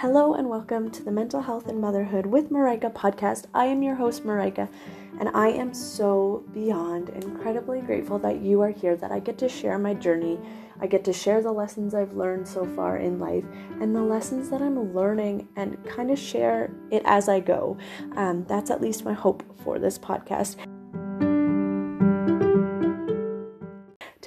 Hello and welcome to the Mental Health and Motherhood with Marika podcast. I am your host, Marika, and I am so beyond incredibly grateful that you are here, that I get to share my journey. I get to share the lessons I've learned so far in life and the lessons that I'm learning and kind of share it as I go. Um, that's at least my hope for this podcast.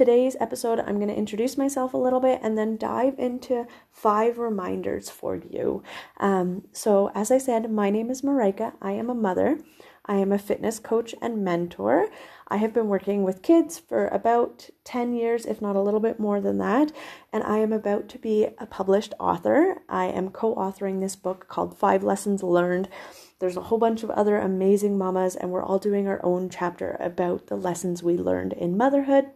Today's episode, I'm going to introduce myself a little bit and then dive into five reminders for you. Um, so, as I said, my name is Marika. I am a mother. I am a fitness coach and mentor. I have been working with kids for about 10 years, if not a little bit more than that, and I am about to be a published author. I am co authoring this book called Five Lessons Learned. There's a whole bunch of other amazing mamas, and we're all doing our own chapter about the lessons we learned in motherhood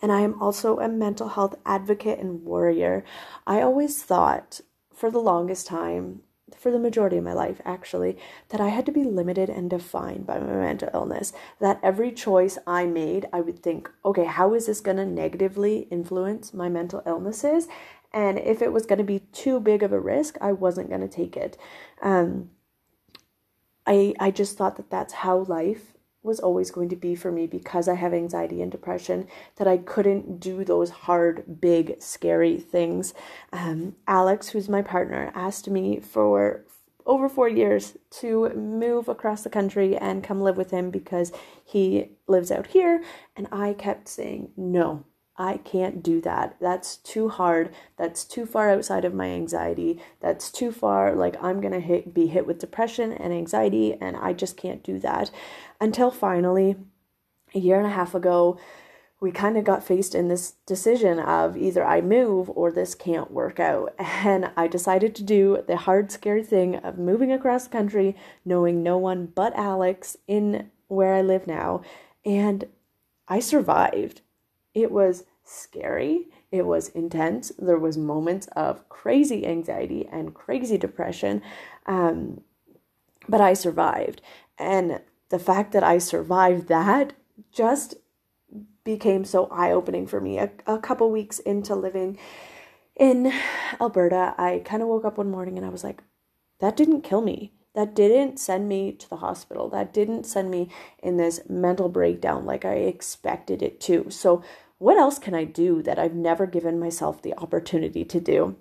and I am also a mental health advocate and warrior. I always thought for the longest time, for the majority of my life actually, that I had to be limited and defined by my mental illness. That every choice I made, I would think, okay, how is this going to negatively influence my mental illnesses? And if it was going to be too big of a risk, I wasn't going to take it. Um, I I just thought that that's how life was always going to be for me because I have anxiety and depression that I couldn't do those hard, big, scary things. Um, Alex, who's my partner, asked me for over four years to move across the country and come live with him because he lives out here. And I kept saying, no, I can't do that. That's too hard. That's too far outside of my anxiety. That's too far. Like, I'm going to hit, be hit with depression and anxiety, and I just can't do that. Until finally, a year and a half ago, we kind of got faced in this decision of either I move or this can't work out. And I decided to do the hard, scary thing of moving across the country, knowing no one but Alex in where I live now. And I survived. It was scary. It was intense. There was moments of crazy anxiety and crazy depression. Um, but I survived. And the fact that I survived that just became so eye opening for me. A, a couple weeks into living in Alberta, I kind of woke up one morning and I was like, that didn't kill me. That didn't send me to the hospital. That didn't send me in this mental breakdown like I expected it to. So, what else can I do that I've never given myself the opportunity to do?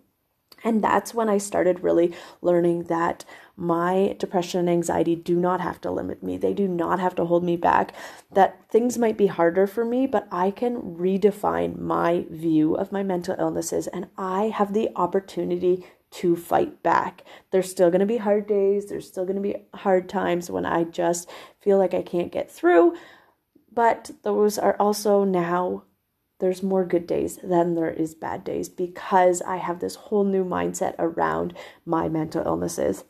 And that's when I started really learning that my depression and anxiety do not have to limit me. They do not have to hold me back. That things might be harder for me, but I can redefine my view of my mental illnesses and I have the opportunity to fight back. There's still going to be hard days, there's still going to be hard times when I just feel like I can't get through, but those are also now there's more good days than there is bad days because I have this whole new mindset around my mental illnesses.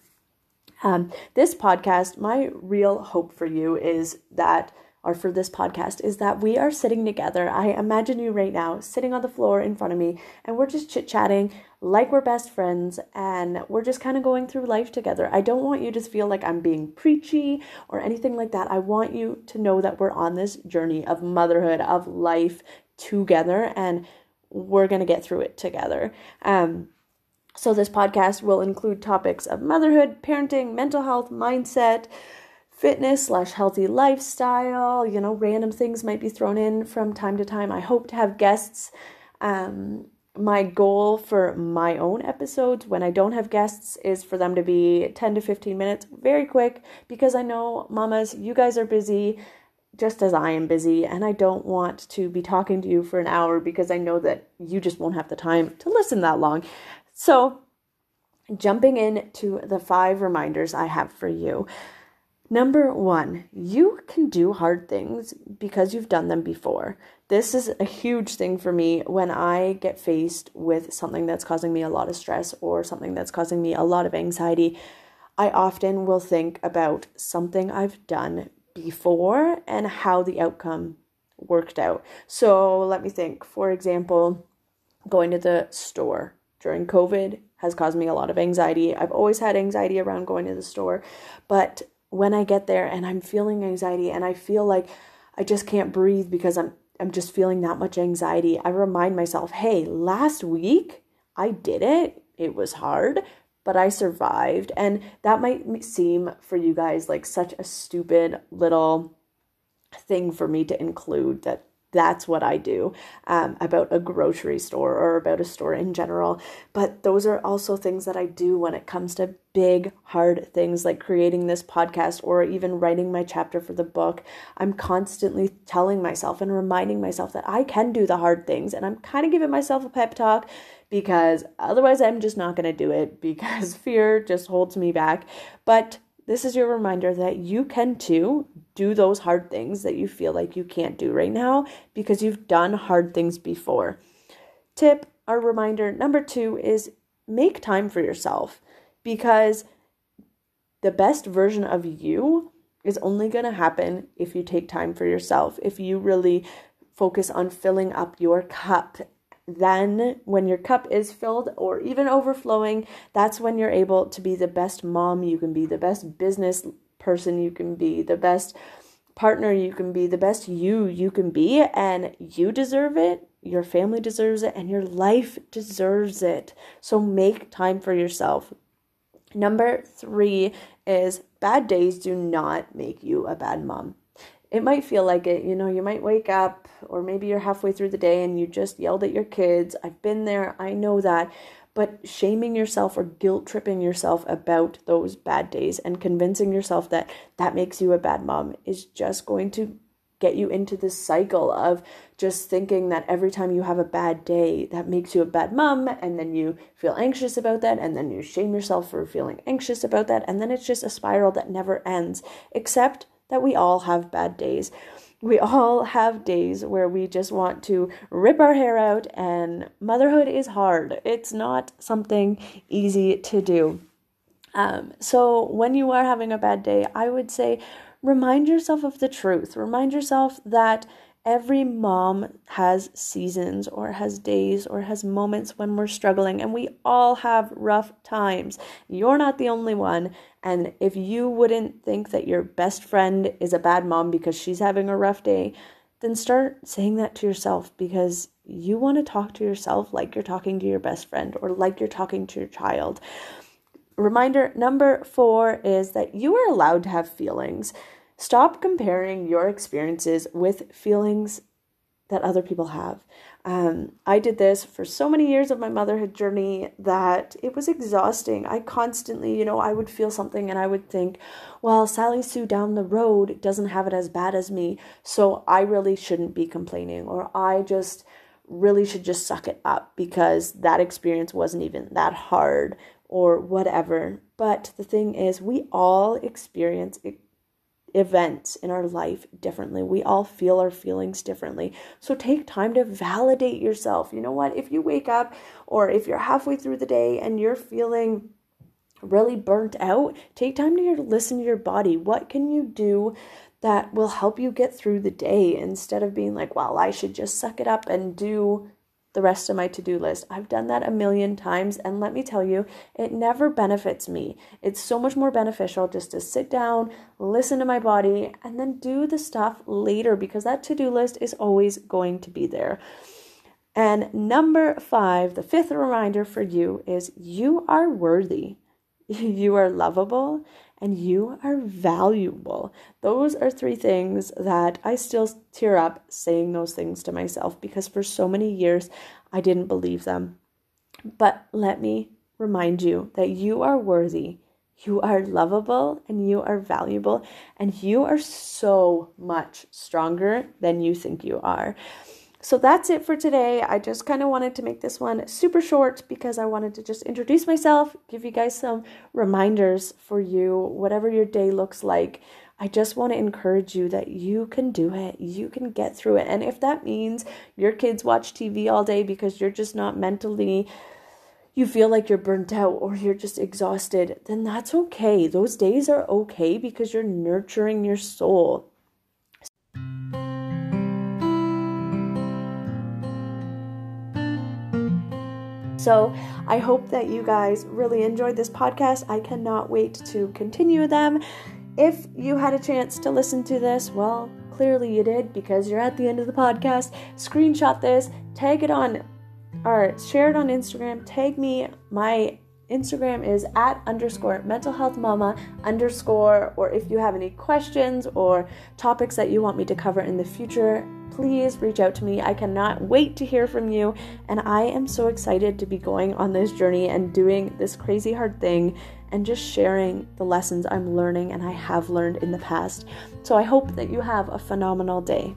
Um, this podcast, my real hope for you is that, or for this podcast, is that we are sitting together. I imagine you right now sitting on the floor in front of me, and we're just chit chatting like we're best friends, and we're just kind of going through life together. I don't want you to feel like I'm being preachy or anything like that. I want you to know that we're on this journey of motherhood, of life, together and we're going to get through it together. Um, so, this podcast will include topics of motherhood, parenting, mental health, mindset, fitness slash healthy lifestyle. You know, random things might be thrown in from time to time. I hope to have guests. Um, my goal for my own episodes when I don't have guests is for them to be 10 to 15 minutes, very quick, because I know, mamas, you guys are busy just as I am busy, and I don't want to be talking to you for an hour because I know that you just won't have the time to listen that long. So, jumping into the five reminders I have for you. Number one, you can do hard things because you've done them before. This is a huge thing for me when I get faced with something that's causing me a lot of stress or something that's causing me a lot of anxiety. I often will think about something I've done before and how the outcome worked out. So let me think. For example, going to the store during COVID has caused me a lot of anxiety. I've always had anxiety around going to the store, but when I get there and I'm feeling anxiety and I feel like I just can't breathe because I'm I'm just feeling that much anxiety, I remind myself, "Hey, last week I did it. It was hard, but I survived. And that might seem for you guys like such a stupid little thing for me to include that that's what I do um, about a grocery store or about a store in general. But those are also things that I do when it comes to big, hard things like creating this podcast or even writing my chapter for the book. I'm constantly telling myself and reminding myself that I can do the hard things. And I'm kind of giving myself a pep talk because otherwise I'm just not going to do it because fear just holds me back. But this is your reminder that you can too do those hard things that you feel like you can't do right now because you've done hard things before. Tip or reminder number two is make time for yourself because the best version of you is only going to happen if you take time for yourself, if you really focus on filling up your cup then when your cup is filled or even overflowing, that's when you're able to be the best mom you can be, the best business person you can be, the best partner you can be, the best you you can be, and you deserve it. Your family deserves it, and your life deserves it. So make time for yourself. Number three is bad days do not make you a bad mom it might feel like it. You know, you might wake up, or maybe you're halfway through the day and you just yelled at your kids. I've been there, I know that. But shaming yourself or guilt tripping yourself about those bad days and convincing yourself that that makes you a bad mom is just going to get you into this cycle of just thinking that every time you have a bad day, that makes you a bad mom, and then you feel anxious about that, and then you shame yourself for feeling anxious about that, and then it's just a spiral that never ends. Except that we all have bad days. We all have days where we just want to rip our hair out, and motherhood is hard. It's not something easy to do. Um, so, when you are having a bad day, I would say remind yourself of the truth. Remind yourself that every mom has seasons or has days or has moments when we're struggling, and we all have rough times. You're not the only one. And if you wouldn't think that your best friend is a bad mom because she's having a rough day, then start saying that to yourself because you want to talk to yourself like you're talking to your best friend or like you're talking to your child. Reminder number four is that you are allowed to have feelings. Stop comparing your experiences with feelings that other people have. Um, I did this for so many years of my motherhood journey that it was exhausting. I constantly, you know, I would feel something and I would think, well, Sally Sue down the road doesn't have it as bad as me, so I really shouldn't be complaining, or I just really should just suck it up because that experience wasn't even that hard or whatever. But the thing is, we all experience events in our life differently. We all feel our feelings differently. So take time to validate yourself. You know what? If you wake up or if you're halfway through the day and you're feeling really burnt out, take time to listen to your body. What can you do that will help you get through the day instead of being like, well, I should just suck it up and do the rest of my to do list. I've done that a million times, and let me tell you, it never benefits me. It's so much more beneficial just to sit down, listen to my body, and then do the stuff later because that to do list is always going to be there. And number five, the fifth reminder for you is you are worthy, you are lovable, and you are valuable. Those are three things that I still tear up saying those things to myself because for so many years I didn't believe them. But let me remind you that you are worthy, you are lovable, and you are valuable, and you are so much stronger than you think you are. So that's it for today. I just kind of wanted to make this one super short because I wanted to just introduce myself, give you guys some reminders for you, whatever your day looks like. I just want to encourage you that you can do it. You can get through it. And if that means your kids watch TV all day because you're just not mentally you feel like you're burnt out or you're just exhausted, then that's okay. Those days are okay because you're nurturing your soul. So I hope that you guys really enjoyed this podcast. I cannot wait to continue them. If you had a chance to listen to this, well, clearly you did because you're at the end of the podcast. Screenshot this, tag it on or share it on Instagram, tag me. My Instagram is at underscore mental health mama underscore, or if you have any questions or topics that you want me to cover in the future, please reach out to me. I cannot wait to hear from you, and I am so excited to be going on this journey and doing this crazy hard thing and just sharing the lessons I'm learning and I have learned in the past. So I hope that you have a phenomenal day.